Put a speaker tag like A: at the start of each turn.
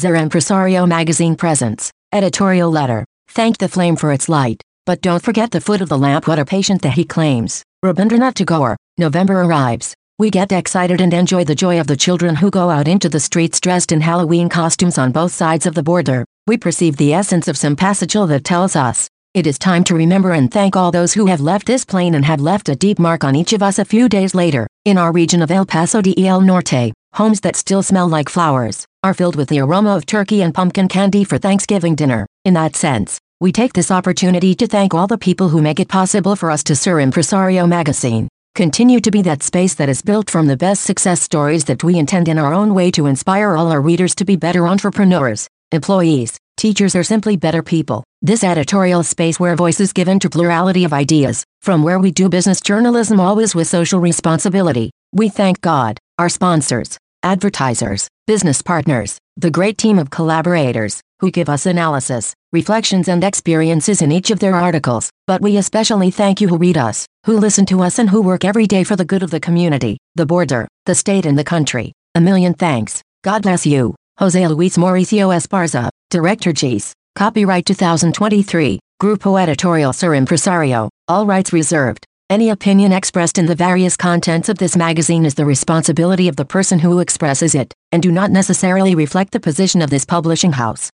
A: Ser Empresario magazine presents editorial letter. Thank the flame for its light, but don't forget the foot of the lamp. What a patient that he claims. Rabindranath Tagore. November arrives. We get excited and enjoy the joy of the children who go out into the streets dressed in Halloween costumes on both sides of the border. We perceive the essence of some passage that tells us it is time to remember and thank all those who have left this plane and have left a deep mark on each of us a few days later. In our region of El Paso de El Norte, homes that still smell like flowers are filled with the aroma of turkey and pumpkin candy for Thanksgiving dinner. In that sense, we take this opportunity to thank all the people who make it possible for us to Ser Empresario magazine. Continue to be that space that is built from the best success stories that we intend in our own way to inspire all our readers to be better entrepreneurs, employees, teachers or simply better people. This editorial space where voice is given to plurality of ideas, from where we do business journalism always with social responsibility. We thank God, our sponsors, advertisers, business partners, the great team of collaborators, who give us analysis, reflections and experiences in each of their articles, but we especially thank you who read us, who listen to us and who work every day for the good of the community, the border, the state and the country. A million thanks. God bless you. Jose Luis Mauricio Esparza, Director G's. Copyright 2023, Grupo Editorial Ser Empresario, all rights reserved. Any opinion expressed in the various contents of this magazine is the responsibility of the person who expresses it, and do not necessarily reflect the position of this publishing house.